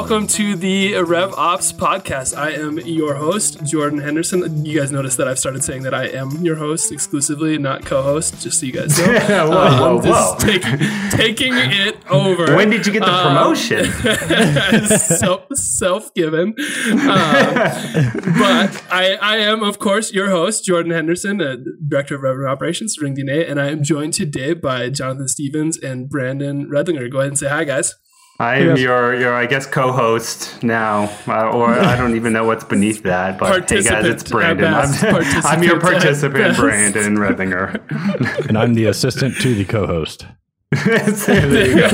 welcome to the Rev Ops podcast. I am your host, Jordan Henderson. You guys notice that I've started saying that I am your host exclusively, not co-host, just so you guys know. whoa, Um, whoa, just whoa. Taking, taking it over. When did you get the Um, promotion? self self given. Um, but I, I am, of course, your host, Jordan Henderson, uh, Director of Revenue Operations, Ring DNA, and I am joined today by Jonathan Stevens and Brandon Redlinger. Go ahead and say hi, guys. I am Yes. your, your, I guess, co-host now, uh, or I don't even know what's beneath that. But hey, guys, it's Brandon. best. I'm, I'm your Participant at participant, best. Brandon Redlinger. and I'm the assistant to the co-host. There you go.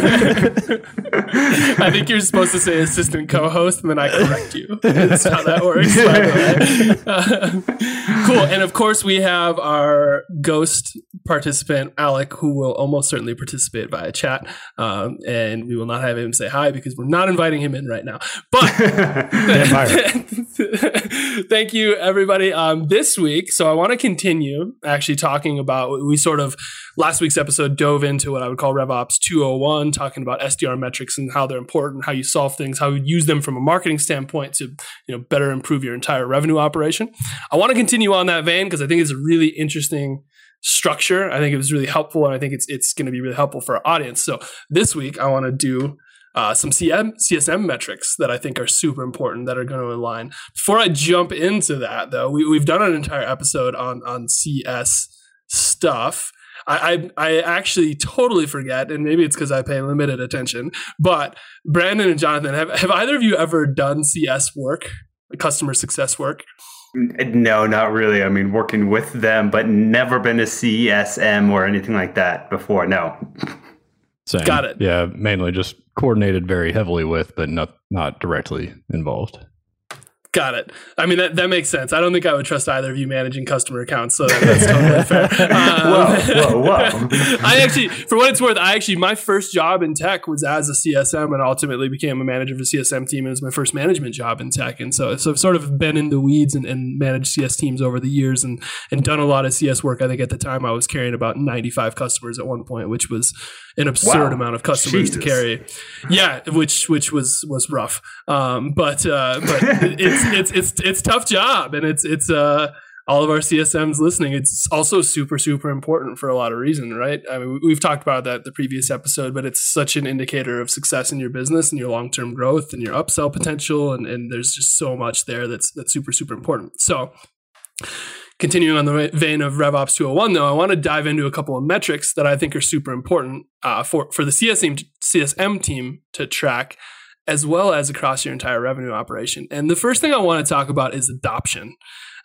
I think you're supposed to say assistant co-host, and then I correct you. That's how that works. by the way. Uh, cool. And of course, we have our ghost participant, Alec, who will almost certainly participate via chat. Um, and we will not have him say hi because we're not inviting him in right now. But Thank you, everybody. Um, this week, so I want to continue actually talking about. We sort of last week's episode dove into what I would call RevOps 201, talking about SDR metrics and how they're important, how you solve things, how you use them from a marketing standpoint to you know better improve your entire revenue operation. I want to continue on that vein because I think it's a really interesting structure. I think it was really helpful, and I think it's it's going to be really helpful for our audience. So this week, I want to do uh, some CM, CSM metrics that I think are super important that are going to align. Before I jump into that, though, we, we've done an entire episode on on CS stuff. I, I, I actually totally forget, and maybe it's because I pay limited attention. But Brandon and Jonathan, have, have either of you ever done CS work, customer success work? no, not really. I mean, working with them, but never been a CSM or anything like that before. No. Same. Got it. Yeah, mainly just coordinated very heavily with, but not not directly involved. Got it. I mean, that, that makes sense. I don't think I would trust either of you managing customer accounts, so that's totally fair. Um, Whoa, whoa, whoa. I actually, for what it's worth, I actually, my first job in tech was as a CSM and ultimately became a manager of a CSM team. It was my first management job in tech. And so, so I've sort of been in the weeds and, and managed CS teams over the years and, and done a lot of CS work. I think at the time I was carrying about 95 customers at one point, which was an absurd Wow. amount of customers to carry. Yeah, which which was was rough. Um, but uh, but it's it's it's it's tough job, and it's it's uh all of our CSMs listening. It's also super super important for a lot of reason, right? I mean, we've talked about that the previous episode, but it's such an indicator of success in your business and your long term growth and your upsell potential, and and there's just so much there that's that's super super important. So. Continuing on the vein of RevOps 201, though, I want to dive into a couple of metrics that I think are super important uh, for, for the CSM, CSM team to track, as well as across your entire revenue operation. And the first thing I want to talk about is adoption.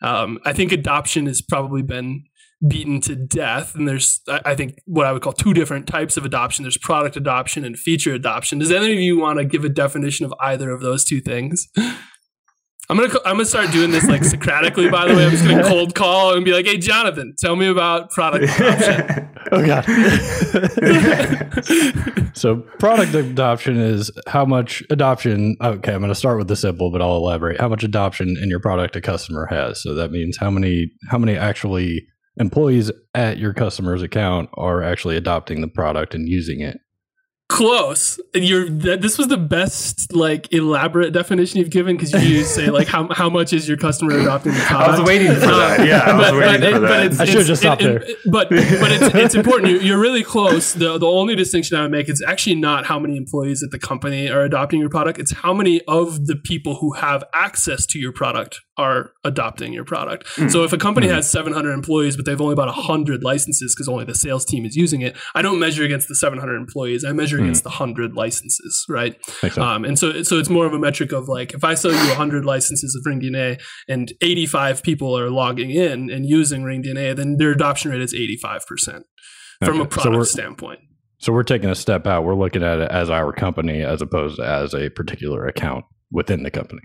Um, I think adoption has probably been beaten to death. And there's, I think, what I would call two different types of adoption there's product adoption and feature adoption. Does any of you want to give a definition of either of those two things? I'm gonna I'm gonna start doing this like Socratically. By the way, I'm just gonna cold call and be like, "Hey, Jonathan, tell me about product adoption." Oh god. so product adoption is how much adoption okay, I'm going to start with the simple but I'll elaborate. How much adoption in your product a customer has. So that means how many how many actually employees at your customer's account are actually adopting the product and using it. Close. You're. That, this was the best like elaborate definition you've given because you say like how how much is your customer adopting the product? I was waiting for that. Yeah, I was waiting for that. I should've just stopped it- it- But but it's, it's important. You- You're really close. The the only distinction I would make is actually not how many employees at the company are adopting your product. It's how many of the people who have access to your product are adopting your product. Hmm. So if a company hmm. has 700 employees but they've only about 100 licenses because only the sales team is using it, I don't measure against the 700 employees. I measure against the 100 licenses, right? Um, and so, so it's more of a metric of like, if I sell you 100 licenses of Ring DNA and 85 people are logging in and using Ring DNA, then their adoption rate is 85% from a Okay. So product we're- standpoint. So we're taking a step out. We're looking at it as our company as opposed to as a particular account within the company.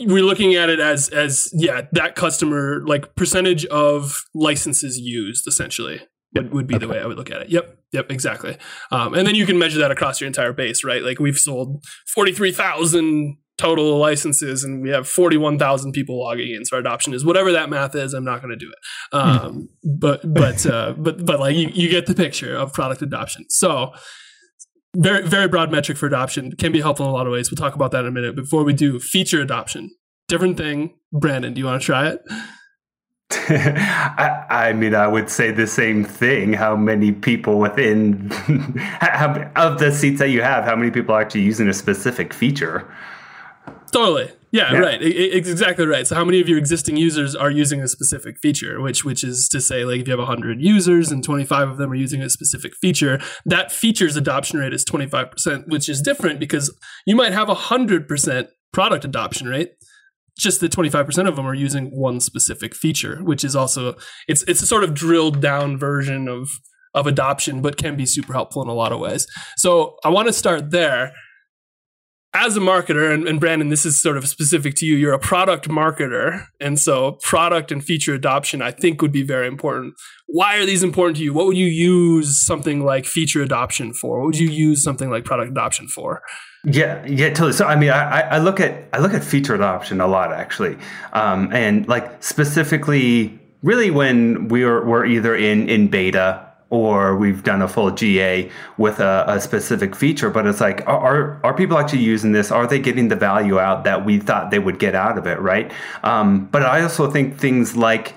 We're looking at it as, as yeah, that customer like percentage of licenses used essentially would, would be the way I would look at it. Yep. Yep. Exactly. Um, and then you can measure that across your entire base, right? Like we've sold 43,000 total licenses and we have 41,000 people logging in. So our adoption is whatever that math is. I'm not going to do it. Um, but, but, uh, but, but like you, you get the picture of product adoption. So very very broad metric for adoption can be helpful in a lot of ways. We'll talk about that in a minute. Before we do, feature adoption, different thing. Brandon, do you want to try it? I, I, mean, I would say the same thing. How many people within how, of the seats that you have, how many people are actually using a specific feature? Totally. Yeah, yeah. right. It, it's exactly right. So, how many of your existing users are using a specific feature? Which, which is to say, like, if you have hundred users and twenty five of them are using a specific feature, that feature's adoption rate is twenty five percent, which is different because you might have a hundred percent product adoption rate just that 25% of them are using one specific feature which is also it's it's a sort of drilled down version of of adoption but can be super helpful in a lot of ways. So i want to start there. As a marketer and, and brandon this is sort of specific to you you're a product marketer and so product and feature adoption i think would be very important. Why are these important to you? What would you use something like feature adoption for? What would you use something like product adoption for yeah, yeah, totally. So I mean, I, I look at I look at feature adoption a lot actually, um, and like specifically, really when we're we're either in in beta or we've done a full GA with a, a, specific feature, but it's like, are, are people actually using this? Are they getting the value out that we thought they would get out of it, right? Um, but I also think things like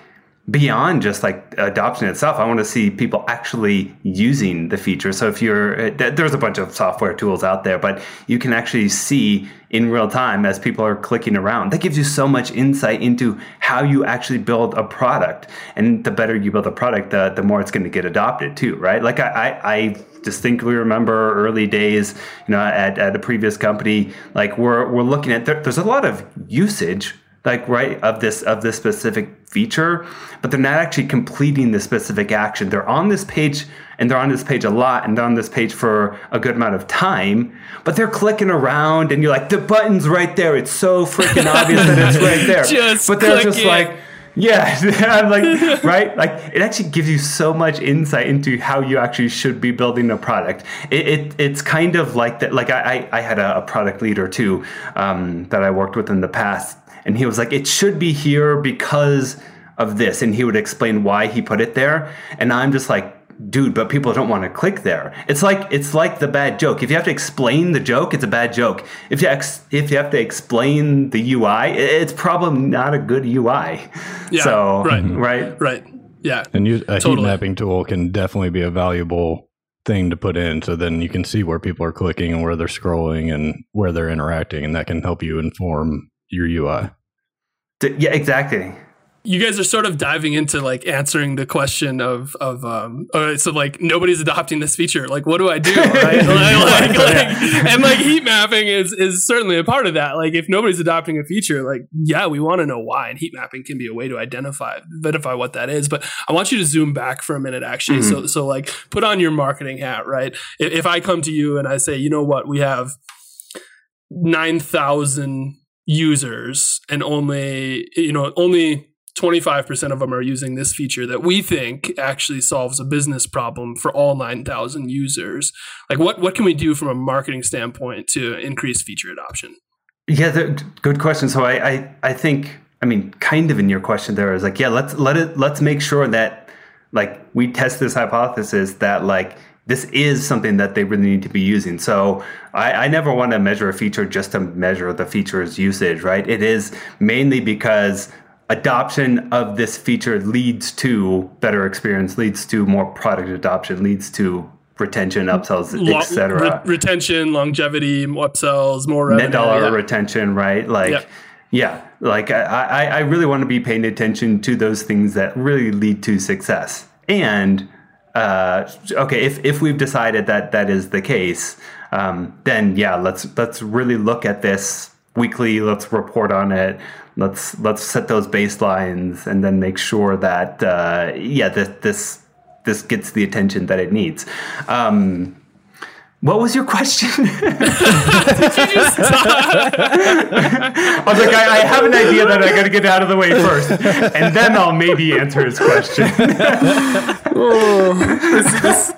beyond just like adoption itself i want to see people actually using the feature. So if you're eh, there's a bunch of software tools out there but you can actually see in real time as people are clicking around. That gives you so much insight into how you actually build a product. And the better you build a product the, the more it's going to get adopted too right? Like i, I, I distinctly remember early days you know at, at a previous company like we're, we're looking at there, there's a lot of usage like right of this of this specific feature but they're not actually completing the specific action they're on this page and they're on this page a lot and they're on this page for a good amount of time but they're clicking around and you're like the button's right there it's so freaking obvious that it's right there just but they're just it. like yeah, I'm like, right? Like, it actually gives you so much insight into how you actually should be building a product. It, it it's kind of like that. Like, I, I had a, a product leader too um, that I worked with in the past and he was like, it should be here because of this. And he would explain why he put it there. And I'm just like, dude, but people don't want to click there. It's like it's like the bad joke. If you have to explain the joke, it's a bad joke. If you ex- if you have to explain the UI, it's probably not a good UI. Yeah, so right, right, right. Yeah, and use, a totally. heat mapping tool can definitely be a valuable thing to put in so then you can see where people are clicking and where they're scrolling and where they're interacting and that can help you inform your UI. Yeah, exactly. You guys are sort of diving into like answering the question of of um so like nobody's adopting this feature. Like what do i do right? like, like, like, and like heat mapping is is certainly a part of that. Like if nobody's adopting a feature like yeah we want to know why and heat mapping can be a way to identify identify what that is but i want you to zoom back for a minute actually. Mm-hmm. so so like put on your marketing hat right? If, if i come to you and i say you know what? We have 9000 users and only you know only 25% of them are using this feature that we think actually solves a business problem for all 9,000 users. Like what what can we do from a marketing standpoint to increase feature adoption? Yeah, good question. So I, I I think I mean kind of in your question there is like yeah, let's let it let's make sure that like we test this hypothesis that like this is something that they really need to be using. So I, I, never want to measure a feature just to measure the feature's usage, right? It is mainly because adoption of this feature leads to better experience, leads to more product adoption, leads to retention, upsells, etc. Re- retention, longevity, upsells, more revenue, net dollar yeah. retention, right? Like, yep. yeah, like I, I really want to be paying attention to those things that really lead to success. And uh, okay, if if we've decided that that is the case, um, then yeah, let's let's really look at this weekly. Let's report on it let's let's set those baselines and then make sure that uh, yeah this this this gets the attention that it needs. Um, what was your question? I was like, I, I, have an idea that I got to get out of the way first, and then I'll maybe answer his question. oh, this, this,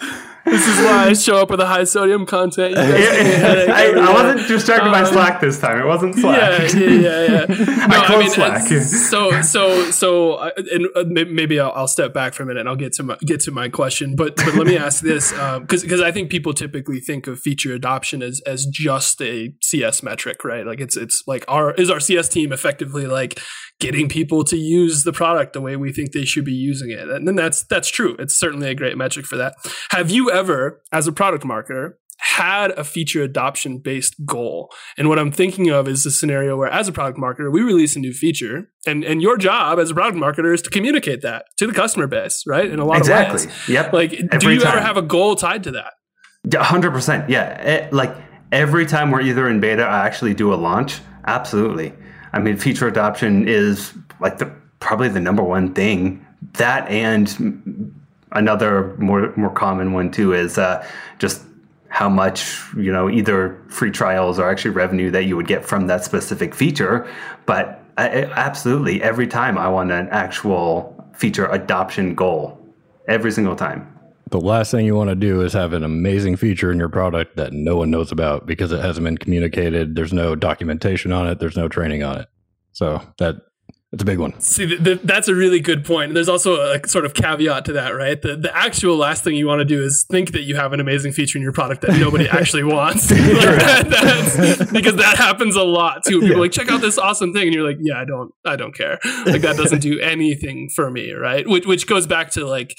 this is why I show up with a high sodium content. You guys Yeah, give headache I, I wasn't distracted by Um, Slack this time. It wasn't Slack. Yeah, yeah, yeah, yeah. No, I closed Slack. So, so, so, uh, and uh, maybe I'll, I'll step back for a minute and I'll get to my get to my question. But, but let me ask this, because because I think people typically think of feature adoption as as just a CS metric, right? Like it's it's like our is our CS team effectively like getting people to use the product the way we think they should be using it, and then that's that's true. It's certainly a great metric for that. Have you ever, as a product marketer, had a feature adoption based goal. And what I'm thinking of is a scenario where, as a product marketer, we release a new feature, and, and your job as a product marketer is to communicate that to the customer base, right? In a lot Exactly. of ways. Yep. Like, do Every you ever have a goal tied to that? Yeah, hundred percent. Yeah, It- like every time we're either in beta, I actually do a launch. Absolutely. I mean, feature adoption is like the probably the number one thing. That and another more more common one too is uh, just how much you know either free trials or actually revenue that you would get from that specific feature. But I- absolutely, every time I want an actual feature adoption goal, every single time. The last thing you want to do is have an amazing feature in your product that no one knows about because it hasn't been communicated. There's no documentation on it. There's no training on it. So that it's a big one. See, th th that's a really good point. There's also a sort of caveat to that, right? The, the actual last thing you want to do is think that you have an amazing feature in your product that nobody actually wants. Like that- that's- because that happens a lot too. People are like, check out this awesome thing, and you're like, yeah, I don't, I don't care. Like that doesn't do anything for me, right? Which, which goes back to like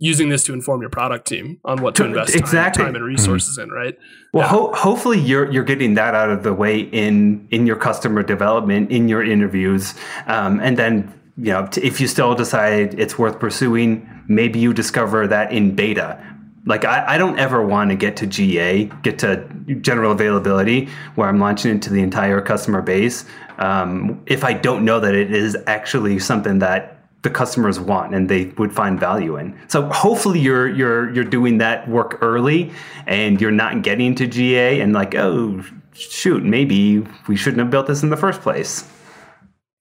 using this to inform your product team on what to invest time- Exactly. time, and resources in, right? Well, Yeah. ho- hopefully you're you're getting that out of the way in in your customer development, in your interviews, um, and then you know t- if you still decide it's worth pursuing, maybe you discover that in beta. Like I, I don't ever want to get to GA, get to general availability, where I'm launching into the entire customer base. Um, if I don't know that it is actually something that the customers want and they would find value in. So hopefully you're you're you're doing that work early and you're not getting to GA and like, oh shoot, maybe we shouldn't have built this in the first place.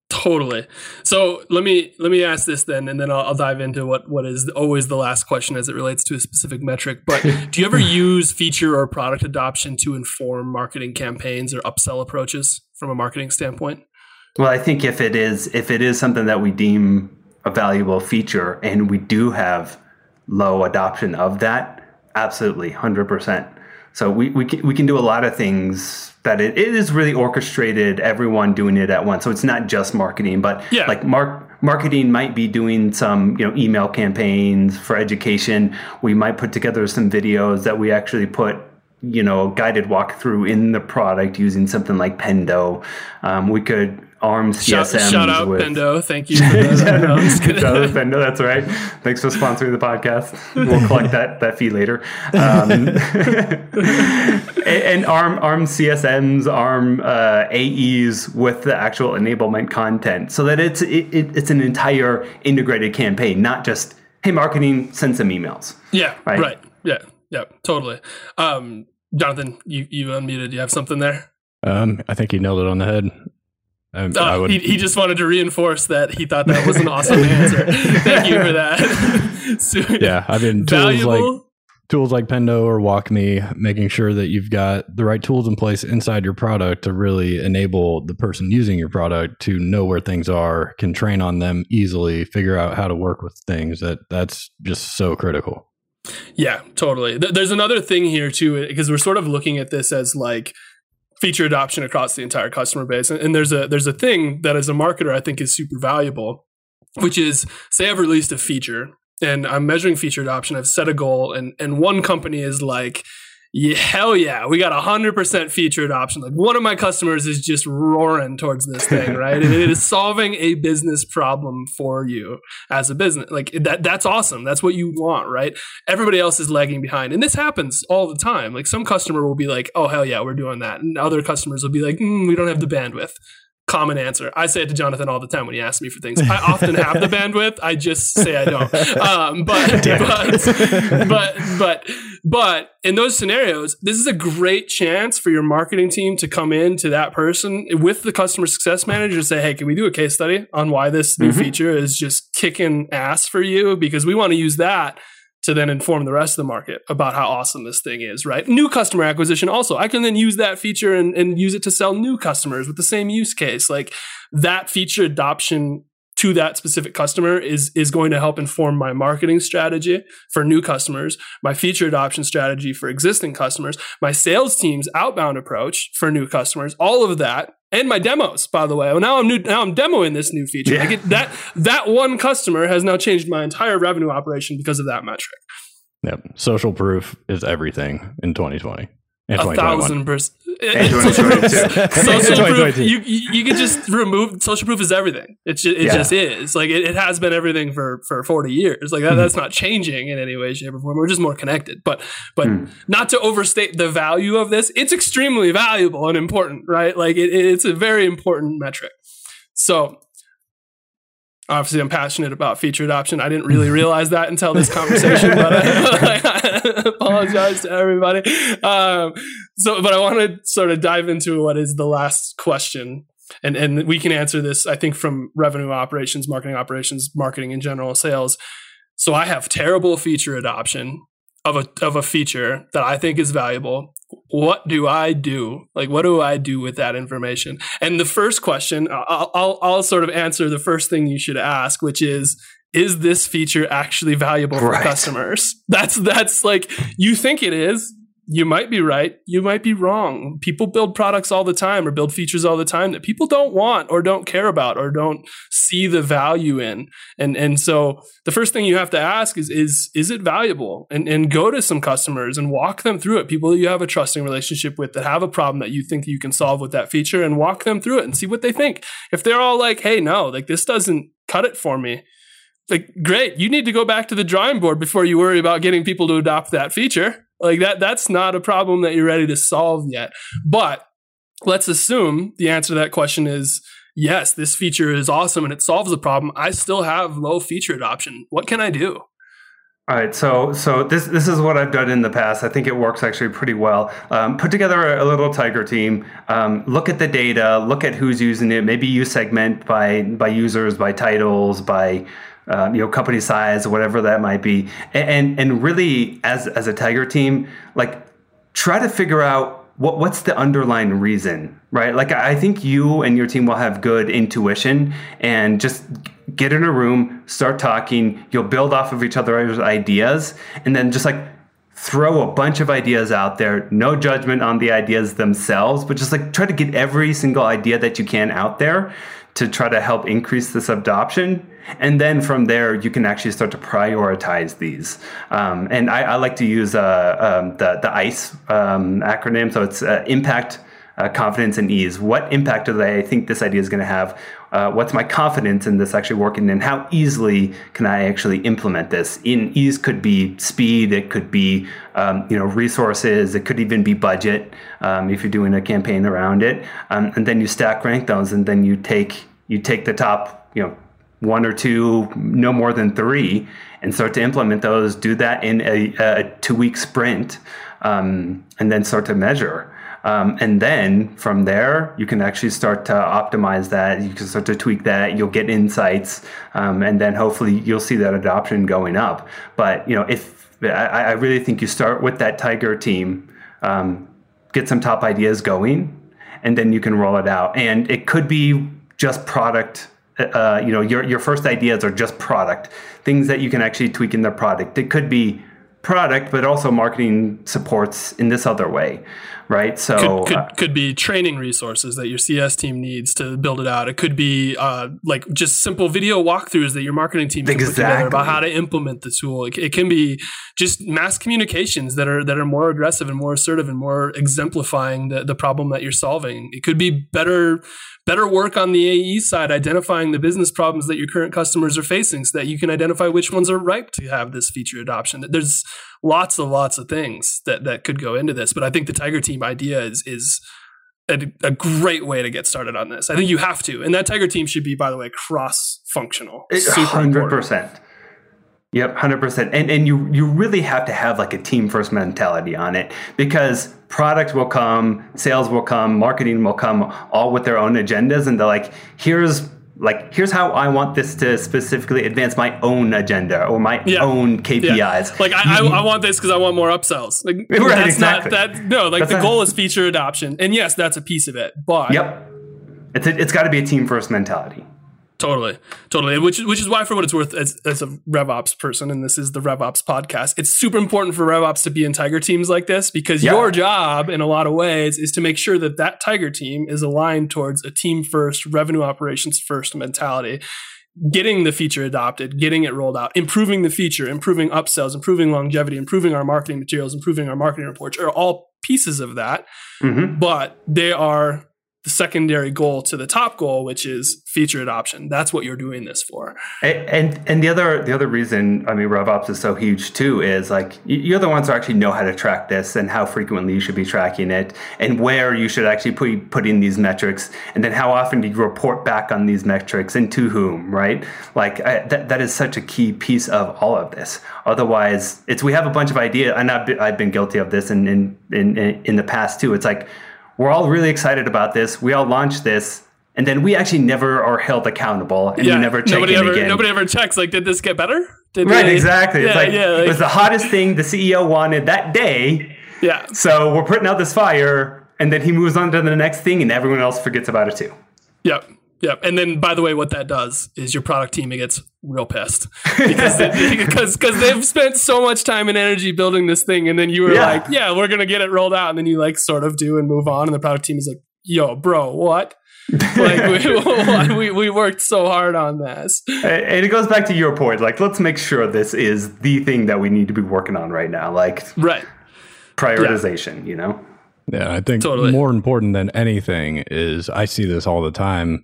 Totally. So let me let me ask this then, and then I'll, I'll dive into what what is always the last question as it relates to a specific metric. But do you ever use feature or product adoption to inform marketing campaigns or upsell approaches from a marketing standpoint? Well, I think if it is if it is something that we deem a valuable feature and we do have low adoption of that, absolutely, hundred percent. So we, we can we can do a lot of things that it, it is really orchestrated, everyone doing it at once. So it's not just marketing, but Yeah. like mark marketing might be doing some you know email campaigns for education. We might put together some videos that we actually put you know guided walkthrough in the product using something like Pendo. Um, we could arm Shout, CSMs shout out with Pendo. Thank you. For that. No, I'm just kidding. Shout out Pendo, that's right. Thanks for sponsoring the podcast. We'll collect that that fee later. Um, and, and ARM ARM CSMs, ARM uh, AEs with the actual enablement content, so that it's it, it, it's an entire integrated campaign, not just hey marketing, send some emails. Yeah. Right. Right. Yeah. Yeah. Totally. Um, Jonathan, you you unmuted. You have something there? Um, I think he nailed it on the head. Um, Uh, he, he just wanted to reinforce that he thought that was an awesome answer. Thank you for that. So- yeah, I mean, tools Valuable. like tools like Pendo or WalkMe, making sure that you've got the right tools in place inside your product to really enable the person using your product to know where things are, can train on them easily, figure out how to work with things. That that's just so critical. Yeah, totally. Th- There's another thing here too, because we're sort of looking at this as like feature adoption across the entire customer base. And, and there's a there's a thing that as a marketer I think is super valuable, which is say I've released a feature and I'm measuring feature adoption. I've set a goal, and and one company is like. Yeah, hell yeah, we got hundred percent feature adoption. Like one of my customers is just roaring towards this thing, right? and it is solving a business problem for you as a business. Like that, that's awesome. That's what you want, right? everybody else is lagging behind. And this happens all the time. Like some customer will be like, oh, hell yeah, we're doing that. And other customers will be like, mm, we don't have the bandwidth. Common answer. I say it to Jonathan all the time when he asks me for things. I often have the bandwidth. I just say I don't. Um, but, but, but, but, but in those scenarios, this is a great chance for your marketing team to come in to that person with the customer success manager and say, hey, can we do a case study on why this new Mhm. feature is just kicking ass for you? Because we want to use that to then inform the rest of the market about how awesome this thing is, right? New customer acquisition also. I can then use that feature and, and use it to sell new customers with the same use case. Like that feature adoption to that specific customer is is going to help inform my marketing strategy for new customers, my feature adoption strategy for existing customers, my sales team's outbound approach for new customers, all of that, and my demos. By the way, well, now I'm new. Now I'm demoing this new feature. Yeah. I get that that one customer has now changed my entire revenue operation because of that metric. Yep. Social proof is everything in 2020 and A 2021. thousand percent. Social proof, social proof you, you can just remove social proof is everything. It just, it Yeah. just is like it, it has been everything for for forty years. Like that, that's not changing in any way, shape, or form. We're just more connected. But but Hmm. not to overstate the value of this, it's extremely valuable and important, right? Like it, it's a very important metric. So obviously I'm passionate about feature adoption. I didn't really realize that until this conversation, but I, I apologize to everybody. Um, so, but I want to sort of dive into what is the last question. And, and we can answer this, I think, from revenue operations, marketing operations, marketing in general, sales. So I have terrible feature adoption of a of a feature that I think is valuable. What do I do? Like, what do I do with that information? And the first question, I'll, I'll, I'll sort of answer the first thing you should ask, which is, is this feature actually valuable for customers? That's that's like you think it is. You might be right. You might be wrong. People build products all the time or build features all the time that people don't want or don't care about or don't see the value in. And and so the first thing you have to ask is is is it valuable? And and go to some customers and walk them through it. People that you have a trusting relationship with that have a problem that you think you can solve with that feature and walk them through it and see what they think. If they're all like, "Hey, no, like this doesn't cut it for me." Like, great. You need to go back to the drawing board before you worry about getting people to adopt that feature. Like that that's not a problem that you're ready to solve yet. But let's assume the answer to that question is yes, this feature is awesome and it solves the problem. I still have low feature adoption. What can I do? All right, so so this this is what I've done in the past. I think it works actually pretty well. Um, put together a, a little Tiger team. Um, look at the data. Look at who's using it. Maybe you segment by by users, by titles, by um, you know company size, whatever that might be, and and really as as a Tiger team, like try to figure out what what's the underlying reason, right? Like I think you and your team will have good intuition and just get in a room, start talking, you'll build off of each other's ideas and then just like throw a bunch of ideas out there, no judgment on the ideas themselves, but just like try to get every single idea that you can out there to try to help increase this adoption. And then from there, you can actually start to prioritize these. Um, and I, I like to use uh, um, the, the ICE um, acronym. So it's uh, impact, uh, confidence, and ease. What impact do I think this idea is going to have? Uh, what's my confidence in this actually working? And how easily can I actually implement this? In ease could be speed. It could be um, you know resources. It could even be budget um, if you're doing a campaign around it. Um, and then you stack rank those, and then you take you take the top you know one or two, no more than three, and start to implement those. Do that in a, a two week sprint, um, and then start to measure. Um, and then from there, you can actually start to optimize that. You can start to tweak that. You'll get insights, um, and then hopefully you'll see that adoption going up. But you know, if I, I really think you start with that Tiger team, um, get some top ideas going, and then you can roll it out. And it could be just product uh, you know your your first ideas are just product things that you can actually tweak in the product it could be product but also marketing supports in this other way right so could, could, uh, could be training resources that your CS team needs to build it out. It could be uh, like just simple video walkthroughs that your marketing team can put together about how to implement the tool. It, it can be just mass communications that are that are more aggressive and more assertive and more exemplifying the, the problem that you're solving. It could be better better work on the AE side, identifying the business problems that your current customers are facing, so that you can identify which ones are ripe to have this feature adoption. There's lots of lots of things that that could go into this, but I think the Tiger Team idea is is a, a great way to get started on this. I think you have to, and that Tiger Team should be, by the way, cross functional. hundred percent. Yep, hundred percent. And and you you really have to have like a team first mentality on it because product will come, sales will come, marketing will come, all with their own agendas, and they're like, here's like here's how I want this to specifically advance my own agenda or my Yeah. own KPIs. Yeah. Like I, I, I want this because I want more upsells. Like Right, that's exactly. not that. No, like That's the not- goal is feature adoption, and yes, that's a piece of it. But Yep. It's a, it's got to be a team first mentality. Totally, totally. Which which is why, for what it's worth, as, as a RevOps person, and this is the RevOps podcast, it's super important for RevOps to be in Tiger teams like this because Yeah. your job, in a lot of ways, is to make sure that that Tiger team is aligned towards a team first, revenue operations first mentality. Getting the feature adopted, getting it rolled out, improving the feature, improving upsells, improving longevity, improving our marketing materials, improving our marketing reports are all pieces of that hmm but they are the secondary goal to the top goal, which is feature adoption. That's what you're doing this for. And, and and the other the other reason I mean RevOps is so huge too is like you're the ones who actually know how to track this and how frequently you should be tracking it and where you should actually put put in these metrics and then how often do you report back on these metrics and to whom right like I, that that is such a key piece of all of this. Otherwise, it's we have a bunch of ideas and I've been, I've been guilty of this in in in in the past too. It's like we're all really excited about this. We all launched this. And then we actually never are held accountable, and we never check nobody in ever again. nobody ever checks. Like, did this get better? Did Right, they- exactly. it's Yeah, like, it was the hottest thing the CEO wanted that day. yeah. So we're putting out this fire, and then he moves on to the next thing, and everyone else forgets about it too. Yep. Yep. And then, by the way, what that does is your product team it gets real pissed because they, because because they've spent so much time and energy building this thing, and then you were Yeah. like, "Yeah, we're gonna get it rolled out," and then you like sort of do and move on, and the product team is like, "Yo, bro, what?" like we, we we worked so hard on this. And it goes back to your point. Like, let's make sure this is the thing that we need to be working on right now. Like Right. prioritization. You know. Yeah, I think Totally. more important than anything is I see this all the time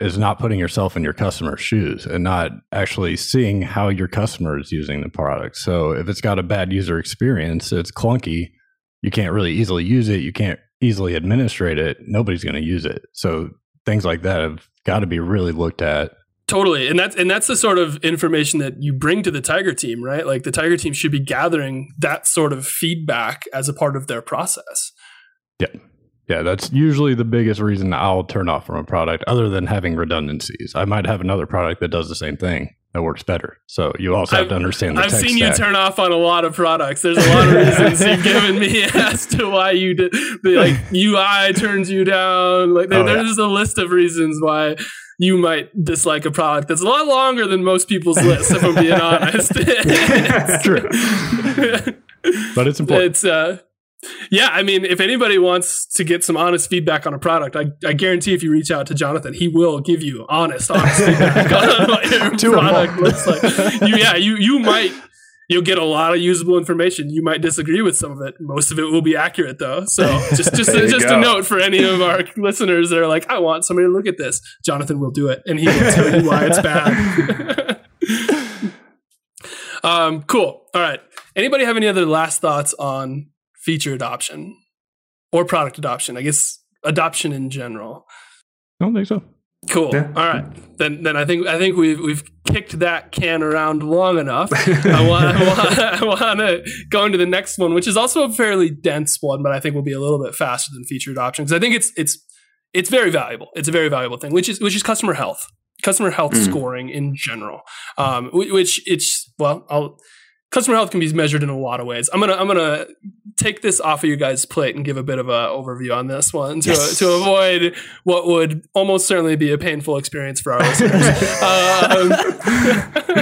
is not putting yourself in your customer's shoes and not actually seeing how your customer is using the product. So if it's got a bad user experience, it's clunky, you can't really easily use it, you can't easily administrate it, nobody's going to use it. So things like that have got to be really looked at. Totally. And that's and that's the sort of information that you bring to the Tiger team, right? Like the Tiger team should be gathering that sort of feedback as a part of their process. Yeah, that's usually the biggest reason I'll turn off from a product other than having redundancies. I might have another product that does the same thing that works better. So you also have I've- to understand the I've seen stack. you turn off on a lot of products. There's a lot of reasons you've given me as to why you did. the, Like UI turns you down. Like there, Oh, yeah. there's a list of reasons why you might dislike a product that's a lot longer than most people's list. If I'm being honest, True. but it's important. it's uh yeah i mean if anybody wants to get some honest feedback on a product i, I guarantee if you reach out to jonathan he will give you honest honest feedback on what your product looks like. You, yeah you you might you'll get a lot of usable information. You might disagree with some of it. Most of it will be accurate though. So just just you just go. a note for any of our listeners that are like i want somebody to look at this. Jonathan will do it and he will tell you why it's bad. Um cool. All right. Anybody have any other last thoughts on feature adoption or product adoption i guess adoption in general I don't think so. cool Yeah. all right then then i think i think we've we've kicked that can around long enough i want i want, to go into the next one which is also a fairly dense one but i think will be a little bit faster than feature adoption because i think it's it's it's very valuable it's a very valuable thing which is which is customer health customer health Mm. scoring in general um, which it's well i'll customer health can be measured in a lot of ways. I'm gonna I'm gonna take this off of you guys' plate and give a bit of an overview on this one to Yes. to avoid what would almost certainly be a painful experience for our listeners. um,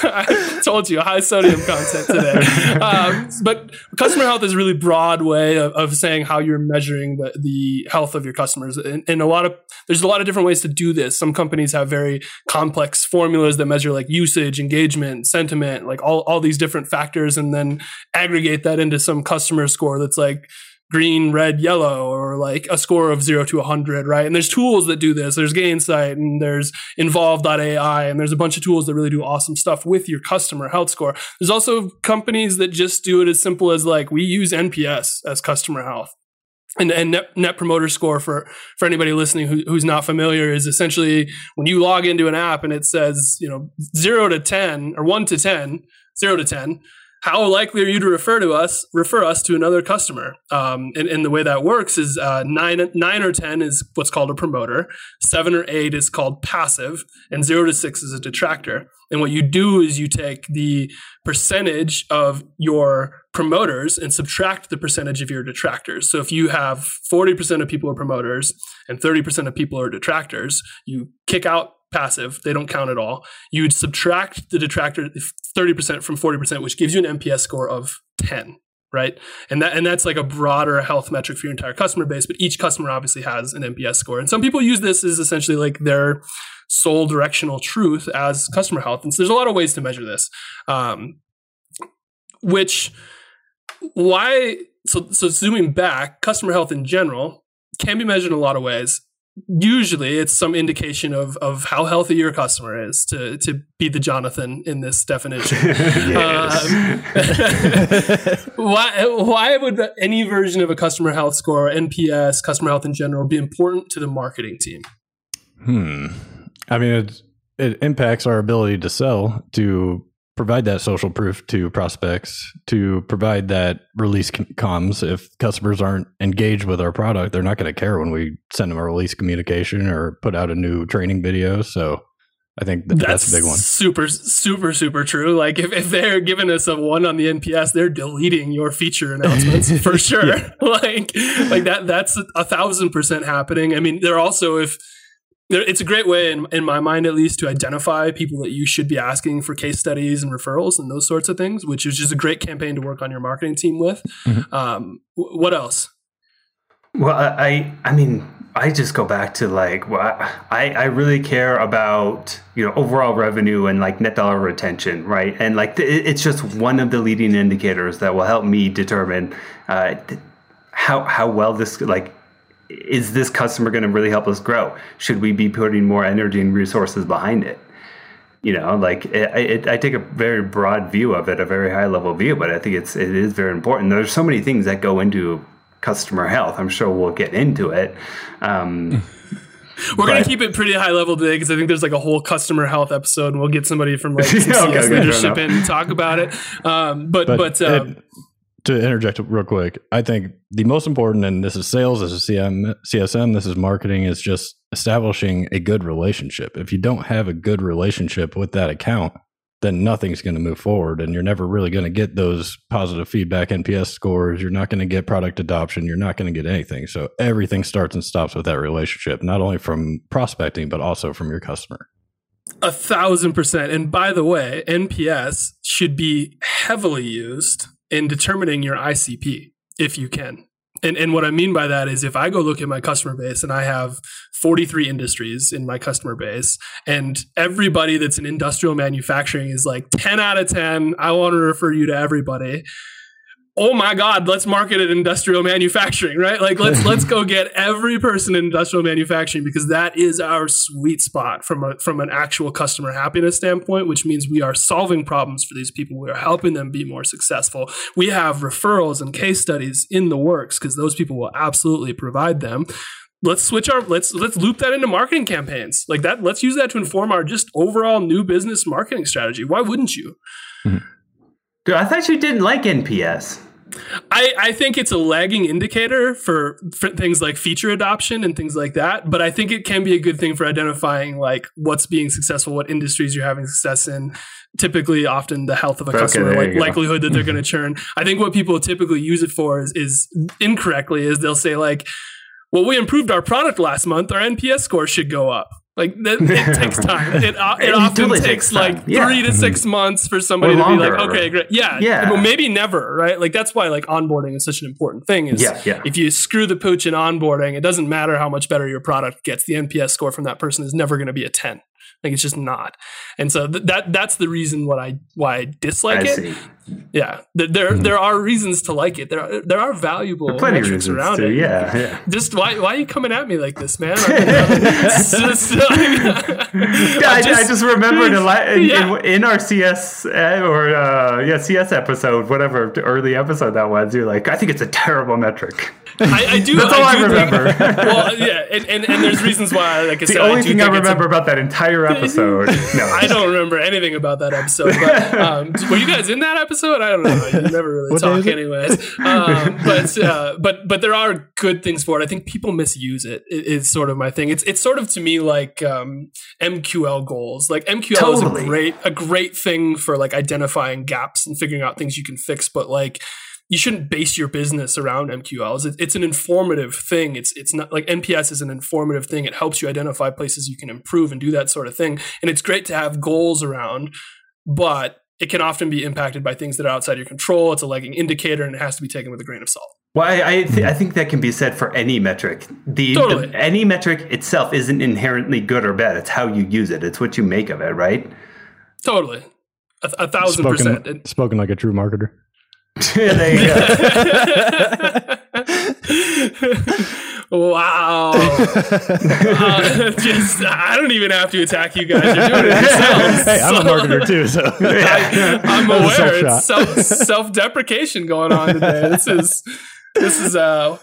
I told you high sodium content today. Um, but customer health is a really broad way of, of saying how you're measuring the, the health of your customers. And, and a lot of there's a lot of different ways to do this. Some companies have very complex formulas that measure like usage, engagement, sentiment, like all, all these different factors, and then aggregate that into some customer score that's like green, red, yellow, or like a score of zero to 100, right? And there's tools that do this. There's Gainsight and there's Involve.ai, and there's a bunch of tools that really do awesome stuff with your customer health score. There's also companies that just do it as simple as like, we use NPS as customer health. And, and net, net promoter score for, for anybody listening who, who's not familiar is essentially when you log into an app and it says, you know, zero to 10 or one to 10, zero to 10, how likely are you to refer to us, refer us to another customer? Um, and, and, the way that works is uh, nine, nine or 10 is what's called a promoter, seven or eight is called passive, and zero to six is a detractor. And what you do is you take the percentage of your promoters and subtract the percentage of your detractors. So if you have 40% of people are promoters and 30% of people are detractors, you kick out passive, they don't count at all. You would subtract the detractor 30% from 40%, which gives you an NPS score of 10 right? And that and that's like a broader health metric for your entire customer base but each customer obviously has an NPS score. And some people use this as essentially like their sole directional truth as customer health. And so there's a lot of ways to measure this um, which why so so zooming back customer health in general can be measured in a lot of ways usually it's some indication of of how healthy your customer is to to be the Jonathan in this definition. um, why why would any version of a customer health score, NPS, customer health in general, be important to the marketing team? Hmm. I mean, it it impacts our ability to sell to provide that social proof to prospects to provide that release comms. If customers aren't engaged with our product they're not going to care when we send them a release communication or put out a new training video. So i think th- that's, that's, a big one. Super super super true. Like if, if they're giving us a one on the nps they're deleting your feature announcements for sure. Like like that that's a thousand percent happening. I mean they're also if it's a great way in, in my mind at least to identify people that you should be asking for case studies and referrals and those sorts of things which is just a great campaign to work on your marketing team with. Mm-hmm. um, what else? Well i i mean i just go back to like well, i i really care about you know overall revenue and like net dollar retention right? And like it's just one of the leading indicators that will help me determine uh, how how well this like is this customer going to really help us grow? Should we be putting more energy and resources behind it? You know, like it, it, I take a very broad view of it, a very high level view, but I think it's it is very important. There's so many things that go into customer health. I'm sure we'll get into it. Um, We're going to keep it pretty high level today because I think there's like a whole customer health episode, and we'll get somebody from like some okay, CS okay, leadership in and talk about it. Um, but but, but um, it, to interject real quick, I think the most important, and this is sales, this is CM, CSM, this is marketing, is just establishing a good relationship. If you don't have a good relationship with that account, then nothing's going to move forward and you're never really going to get those positive feedback NPS scores. You're not going to get product adoption. You're not going to get anything. So everything starts and stops with that relationship, not only from prospecting, but also from your customer. A thousand percent. And by the way, NPS should be heavily used in determining your ICP if you can. And, and what I mean by that is if I go look at my customer base and I have 43 industries in my customer base, and everybody that's in industrial manufacturing is like 10 out of 10, I want to refer you to everybody oh my god let's market it industrial manufacturing right? Like let's let's go get every person in industrial manufacturing because that is our sweet spot from a from an actual customer happiness standpoint which means we are solving problems for these people. We are helping them be more successful. We have referrals and case studies in the works because those people will absolutely provide them. Let's switch our let's let's loop that into marketing campaigns. Like that let's use that to inform our just overall new business marketing strategy. Why wouldn't you? Mm-hmm. Dude, I thought you didn't like NPS. I, I think it's a lagging indicator for, for things like feature adoption and things like that. But I think it can be a good thing for identifying like what's being successful, what industries you're having success in. Typically, often the health of a okay, customer, like likelihood that they're going to churn. I think what people typically use it for is, is incorrectly is they'll say like, well, we improved our product last month. Our NPS score should go up. Like that, it takes time. It, uh, it, it often takes, takes like yeah. three to six mm-hmm. months for somebody to be like, okay, great, yeah, yeah. Well, maybe never, right? Like that's why like onboarding is such an important thing. Is yeah, yeah. if you screw the pooch in onboarding, it doesn't matter how much better your product gets. The NPS score from that person is never going to be a ten. Like it's just not. And so th- that that's the reason what I why I dislike I it. Yeah, there mm-hmm. there are reasons to like it. There are there are valuable there plenty metrics around to, it. Yeah, yeah. Just why why are you coming at me like this, man? just, like, I, just, I, just remembered in, yeah. in, in, our CS uh, or uh, yeah CS episode, whatever early episode that was. You're like, I think it's a terrible metric. I, I do. That's all I, I remember. Think, well, yeah, and, and, and, there's reasons why. Like I the said, only thing I remember about that entire episode. No, I don't remember anything about that episode. But, um, were you guys in that episode? I, I don't know. You never really talk, anyways. Um, but uh, but but there are good things for it. I think people misuse it. Is sort of my thing. It's it's sort of to me like um, MQL goals. Like MQL Totally. is a great a great thing for like identifying gaps and figuring out things you can fix. But like you shouldn't base your business around MQLs. It, it's an informative thing. It's it's not like NPS is an informative thing. It helps you identify places you can improve and do that sort of thing. And it's great to have goals around, but it can often be impacted by things that are outside your control. It's a lagging indicator, and it has to be taken with a grain of salt. Well, I I, th- hmm. I think that can be said for any metric. The, Totally. the- any metric itself isn't inherently good or bad. It's how you use it. It's what you make of it, right? Totally, a, a thousand percent. Spoken, spoken like a true marketer. there you go. wow. Uh, just I don't even have to attack you guys. You're doing it yourselves. Hey, I'm a marketer too, so I, I'm That was a aware self it's self self deprecation going on today. This is this is uh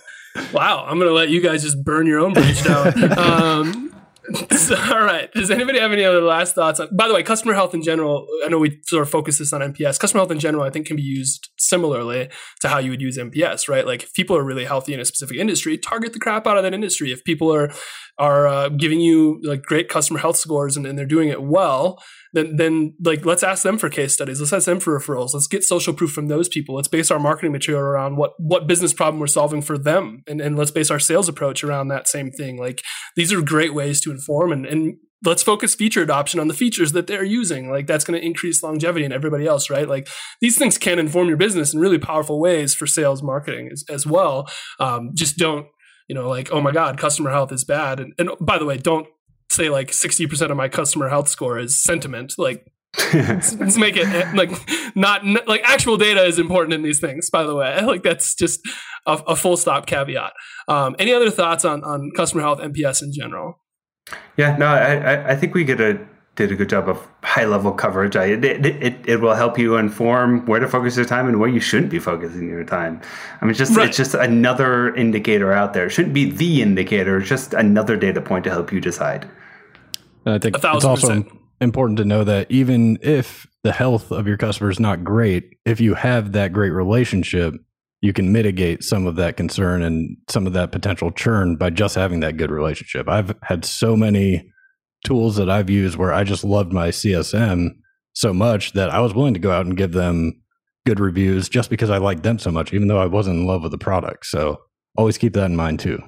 wow. I'm gonna let you guys just burn your own bridge down. Um, so, all right. Does anybody have any other last thoughts? By the way, customer health in general. I know we sort of focus this on NPS. Customer health in general, I think, can be used similarly to how you would use NPS. Right? Like if people are really healthy in a specific industry, target the crap out of that industry. If people are are uh, giving you like great customer health scores and, and they're doing it well, then then like let's ask them for case studies. Let's ask them for referrals. Let's get social proof from those people. Let's base our marketing material around what what business problem we're solving for them, and and let's base our sales approach around that same thing. Like these are great ways to inform and and let's focus feature adoption on the features that they're using. Like that's going to increase longevity and everybody else, right? Like these things can inform your business in really powerful ways for sales marketing as, as well. Um, just don't you know like oh my god customer health is bad and, and by the way don't say like 60% of my customer health score is sentiment like let's, make it like not like actual data is important in these things by the way. Like that's just a, a full stop caveat. Um, any other thoughts on on customer health nps in general? Yeah, no, I- I think we get a did a good job of high level coverage. I, it, it, it, it will help you inform where to focus your time and where you shouldn't be focusing your time. I mean, it's just Right. it's just another indicator out there. It shouldn't be the indicator. It's just another data point to help you decide. And I think it's also percent. important to know that even if the health of your customer is not great, if you have that great relationship, you can mitigate some of that concern and some of that potential churn by just having that good relationship. I've had so many tools that I've used where I just loved my CSM so much that I was willing to go out and give them good reviews just because I liked them so much, even though I wasn't in love with the product. So always keep that in mind too.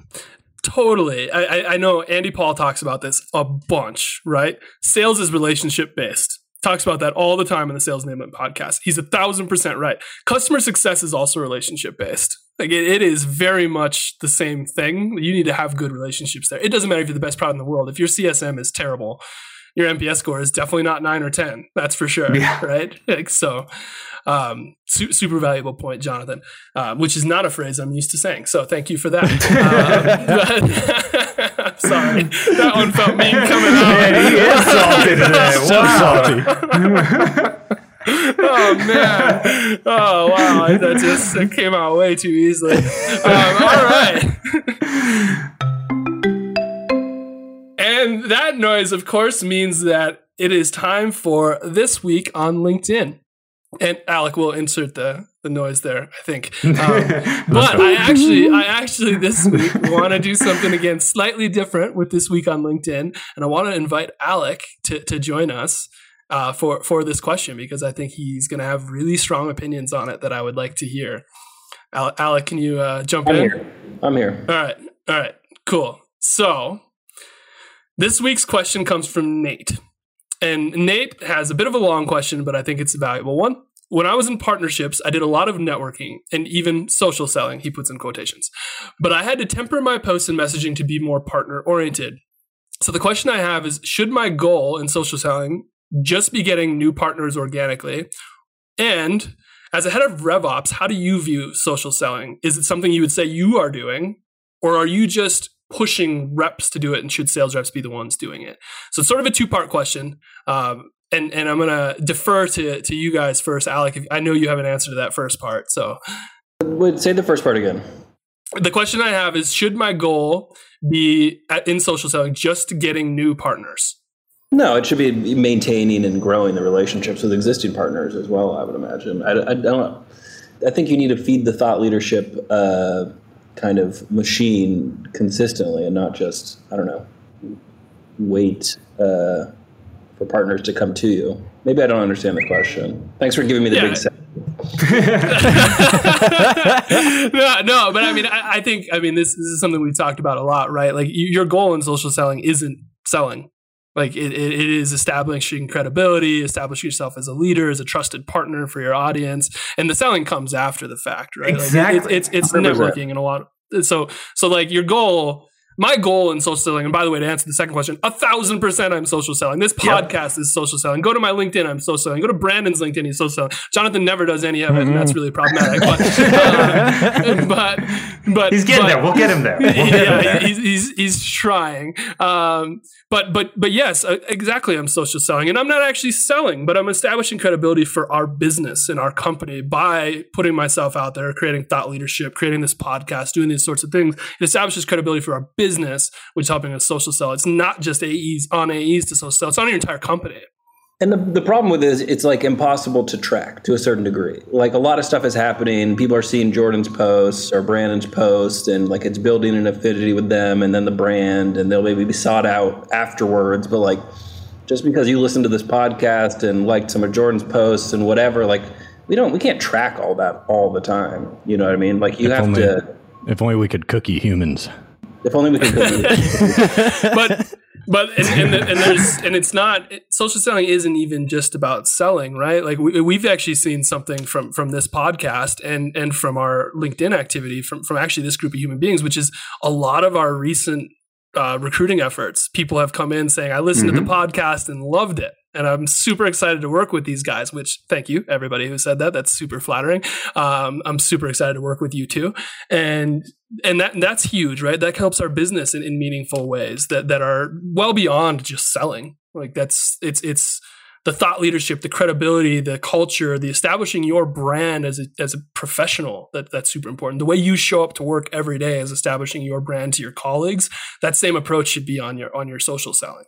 Totally. I, I, know Andy Paul talks about this a bunch, right? Sales is relationship based. Talks about that all the time in the Sales Enablement podcast. He's a thousand percent right. Customer success is also relationship based. Like it, it is very much the same thing. You need to have good relationships there. It doesn't matter if you're the best product in the world. If your CSM is terrible, your NPS score is definitely not nine or ten. That's for sure. Yeah. Right. Like, so, um, su- super valuable point, Jonathan. Um, which is not a phrase I'm used to saying. So thank you for that. um, but- I'm sorry, that one felt mean coming out. he is salty today. Wow. oh man! Oh wow! That just that came out way too easily. Um, all right. and that noise, of course, means that it is time for this week on LinkedIn. And Alec will insert the the noise there, I think. Um, but I actually, I actually this week want to do something again slightly different with this week on LinkedIn, and I want to invite Alec to to join us uh, for for this question because I think he's going to have really strong opinions on it that I would like to hear. Alec, can you uh, jump I'm in? here. I'm here. All right, all right, cool. So this week's question comes from Nate. And Nate has a bit of a long question, but I think it's a valuable one. When I was in partnerships, I did a lot of networking and even social selling, he puts in quotations. But I had to temper my posts and messaging to be more partner oriented. So the question I have is Should my goal in social selling just be getting new partners organically? And as a head of RevOps, how do you view social selling? Is it something you would say you are doing, or are you just pushing reps to do it? And should sales reps be the ones doing it? So it's sort of a two part question. Um, and, and I'm going to defer to, to you guys first, Alec. If, I know you have an answer to that first part. So Wait, say the first part again. the question I have is Should my goal be at, in social selling just getting new partners? No, it should be maintaining and growing the relationships with existing partners as well. I would imagine. I, I don't. I think you need to feed the thought leadership uh, kind of machine consistently, and not just I don't know wait uh, for partners to come to you. Maybe I don't understand the question. Thanks for giving me the Yeah. big. Se- no, no, but I mean, I, I think, I mean, this, this is something we've talked about a lot, right? Like, you, your goal in social selling isn't selling. Like, it, it, is establishing credibility, establishing yourself as a leader, as a trusted partner for your audience, and the selling comes after the fact, right? Exactly. Like, it, it's it's 100%. networking and a lot. Of, so, so like your goal. My goal in social selling, and by the way, to answer the second question, a thousand percent I'm social selling. This Yep. podcast is social selling. Go to my LinkedIn, I'm social selling. Go to Brandon's LinkedIn, he's social selling. Jonathan never does any of it, and that's really problematic. But, uh, but, but He's getting but- there. We'll get him there. We'll get him yeah, there. he's, he's he's trying. Um, but but but yes, uh, exactly. I'm social selling, and I'm not actually selling, but I'm establishing credibility for our business and our company by putting myself out there, creating thought leadership, creating this podcast, doing these sorts of things. It establishes credibility for our business, which is helping us social sell. It's not just AEs on AEs to social sell; it's on your entire company. And the, the problem with it is it's like impossible to track to a certain degree. Like a lot of stuff is happening. People are seeing Jordan's posts or Brandon's posts and like it's building an affinity with them and then the brand and they'll maybe be sought out afterwards. But like just because you listen to this podcast and liked some of Jordan's posts and whatever, like we don't we can't track all that all the time. You know what I mean? Like you If have only- to If only we could cookie humans. If only we could but but and, and, the- and there's and it's not it- social selling isn't even just about selling right? Like we, we've actually seen something from from this podcast and and from our linkedin activity from from actually this group of human beings which is a lot of our recent uh, recruiting efforts. People have come in saying i listened to the podcast and loved it and i'm super excited to work with these guys which thank you everybody who said that that's super flattering um, i'm super excited to work with you too and and that that's huge, right? That helps our business in, in meaningful ways that that are well beyond just selling. Like that's it's it's the thought leadership, the credibility, the culture, the establishing your brand as a as a professional. That that's super important. The way you show up to work every day is establishing your brand to your colleagues. That same approach should be on your on your social selling.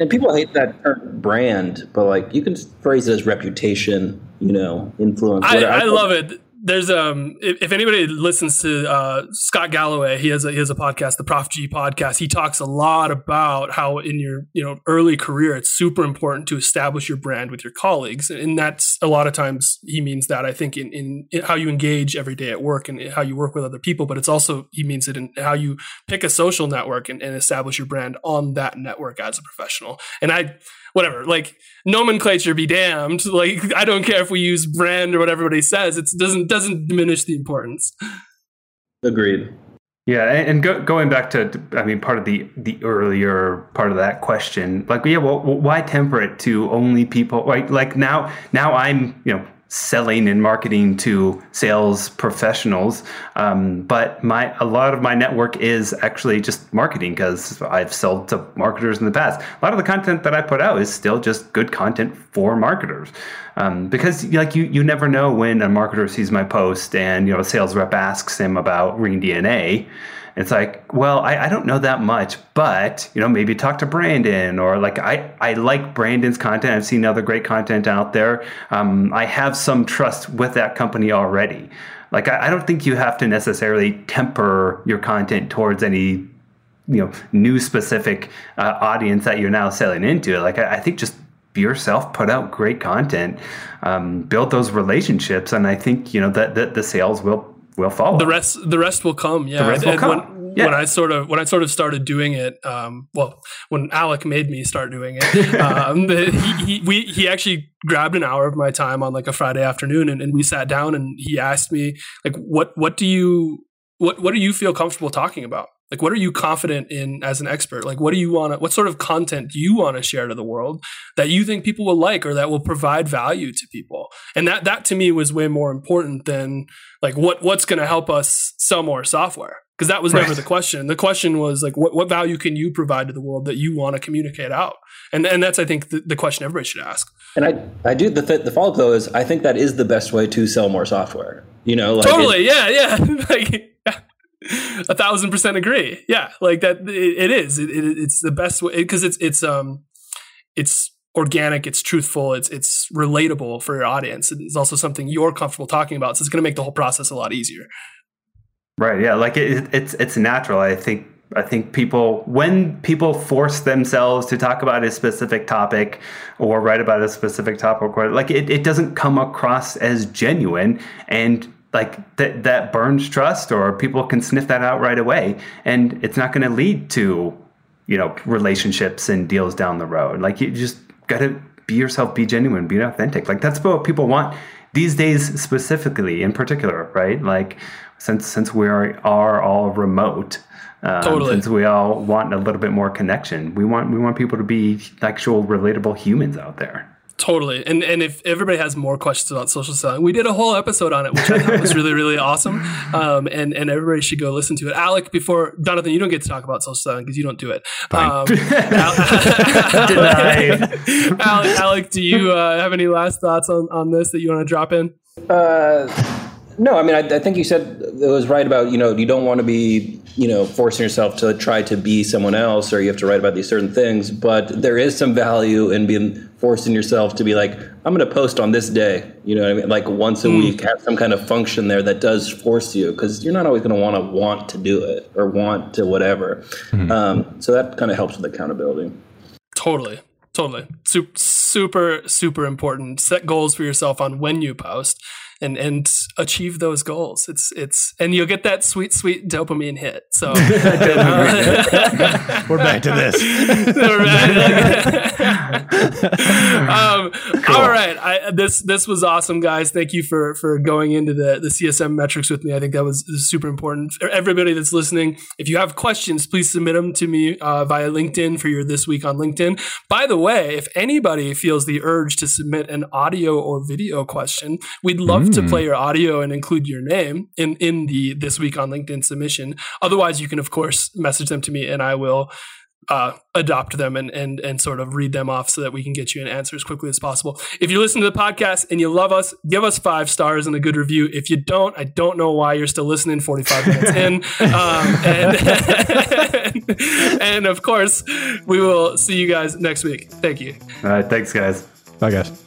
And people hate that term brand, but like you can phrase it as reputation, you know, influence. I, whatever. I love it. There's um if, anybody listens to uh, Scott Galloway, he has a he has a podcast, the Prof G podcast. He talks a lot about how in your you know early career it's super important to establish your brand with your colleagues, and that's a lot of times he means that I think in, in, in how you engage every day at work and how you work with other people, but it's also he means it in how you pick a social network and, and establish your brand on that network as a professional. And I whatever like nomenclature be damned like i don't care if we use brand or what everybody says it doesn't doesn't diminish the importance Agreed. Yeah, and and go, going back to, I mean, part of the the earlier part of that question, like, yeah, well, why temper it to only people? Like, like now, now I'm, you know, selling and marketing to sales professionals, um, but my a lot of my network is actually just marketing because I've sold to marketers in the past. A lot of the content that I put out is still just good content for marketers, um, because like you you never know when a marketer sees my post and you know a sales rep asks him about Ring DNA. It's like, well, I, I don't know that much, but you know, maybe talk to Brandon or like I, I like Brandon's content. I've seen other great content out there. Um, I have some trust with that company already. Like I, I don't think you have to necessarily temper your content towards any you know new specific uh, audience that you're now selling into. Like I, I think just be yourself, put out great content, um, build those relationships, and I think you know that the, the sales will will follow. the rest the rest will come yeah The rest will And come. when, Yeah. when i sort of when i sort of started doing it um well when alec made me start doing it um the, he, he we he actually grabbed an hour of my time on like a friday afternoon and, and we sat down and he asked me like what what do you what what do you feel comfortable talking about like what are you confident in as an expert like what do you want to what sort of content do you want to share to the world that you think people will like or that will provide value to people and that that to me was way more important than like what what's going to help us sell more software? Because that was never the question. The question was like what, what value can you provide to the world that you want to communicate out? And and that's i think the, the question everybody should ask. And I, I do the th- the follow up though is I think that is the best way to sell more software. You know, like it- totally yeah yeah. Like a thousand percent agree. Yeah like that it, it is. It, it, it's the best way because it's it's um it's organic, it's truthful, it's it's relatable for your audience. It's also something you're comfortable talking about, so it's going to make the whole process a lot easier. Right. Yeah. Like it, it's it's natural. I think I think people when people force themselves to talk about a specific topic or write about a specific topic, like it, it doesn't come across as genuine and like that that burns trust or people can sniff that out right away and it's not going to lead to you know relationships and deals down the road like you just got to be yourself be genuine be authentic. Like that's what people want these days specifically in particular right? Like since since we are, are all remote um, totally. since we all want a little bit more connection we want we want people to be actual relatable humans out there Totally. And and if everybody has more questions about social selling, we did a whole episode on it, which I thought was really, really awesome. Um, and, and everybody should go listen to it. Alec, before Jonathan, you don't get to talk about social selling because you don't do it. Um, Alec, Alec, do you uh, have any last thoughts on, on this that you want to drop in? Uh, no, I mean, I, I, think you said it was right about, you know, you don't want to be, you know, forcing yourself to try to be someone else or you have to write about these certain things. But there is some value in being forcing yourself to be like, I'm going to post on this day, you know I mean? Like once a mm. week, have some kind of function there that does force you because you're not always going to want to want to do it or want to whatever. Mm. Um, so that kind of helps with accountability. Totally. Totally. Super, super, super important. Set goals for yourself on when you post and and achieve those goals. It's it's and you'll get that sweet sweet dopamine hit. So uh, we're back to this. um, cool. All right, I, this this was awesome, guys. Thank you for for going into the the CSM metrics with me. I think that was super important. For everybody that's listening, if you have questions, please submit them to me uh, via LinkedIn for your this week on LinkedIn. By the way, if anybody feels the urge to submit an audio or video question, we'd love mm. to play hmm. your audio and include your name in in the this week on LinkedIn submission. Otherwise, you can of course message them to me, and I will uh, adopt them and, and and sort of read them off so that we can get you an answer as quickly as possible. If you listen to the podcast and you love us, give us five stars and a good review. If you don't, I don't know why you're still listening 45 minutes in. Um, and, and of course, we will see you guys next week. Thank you. All right. Thanks, guys. Bye, guys.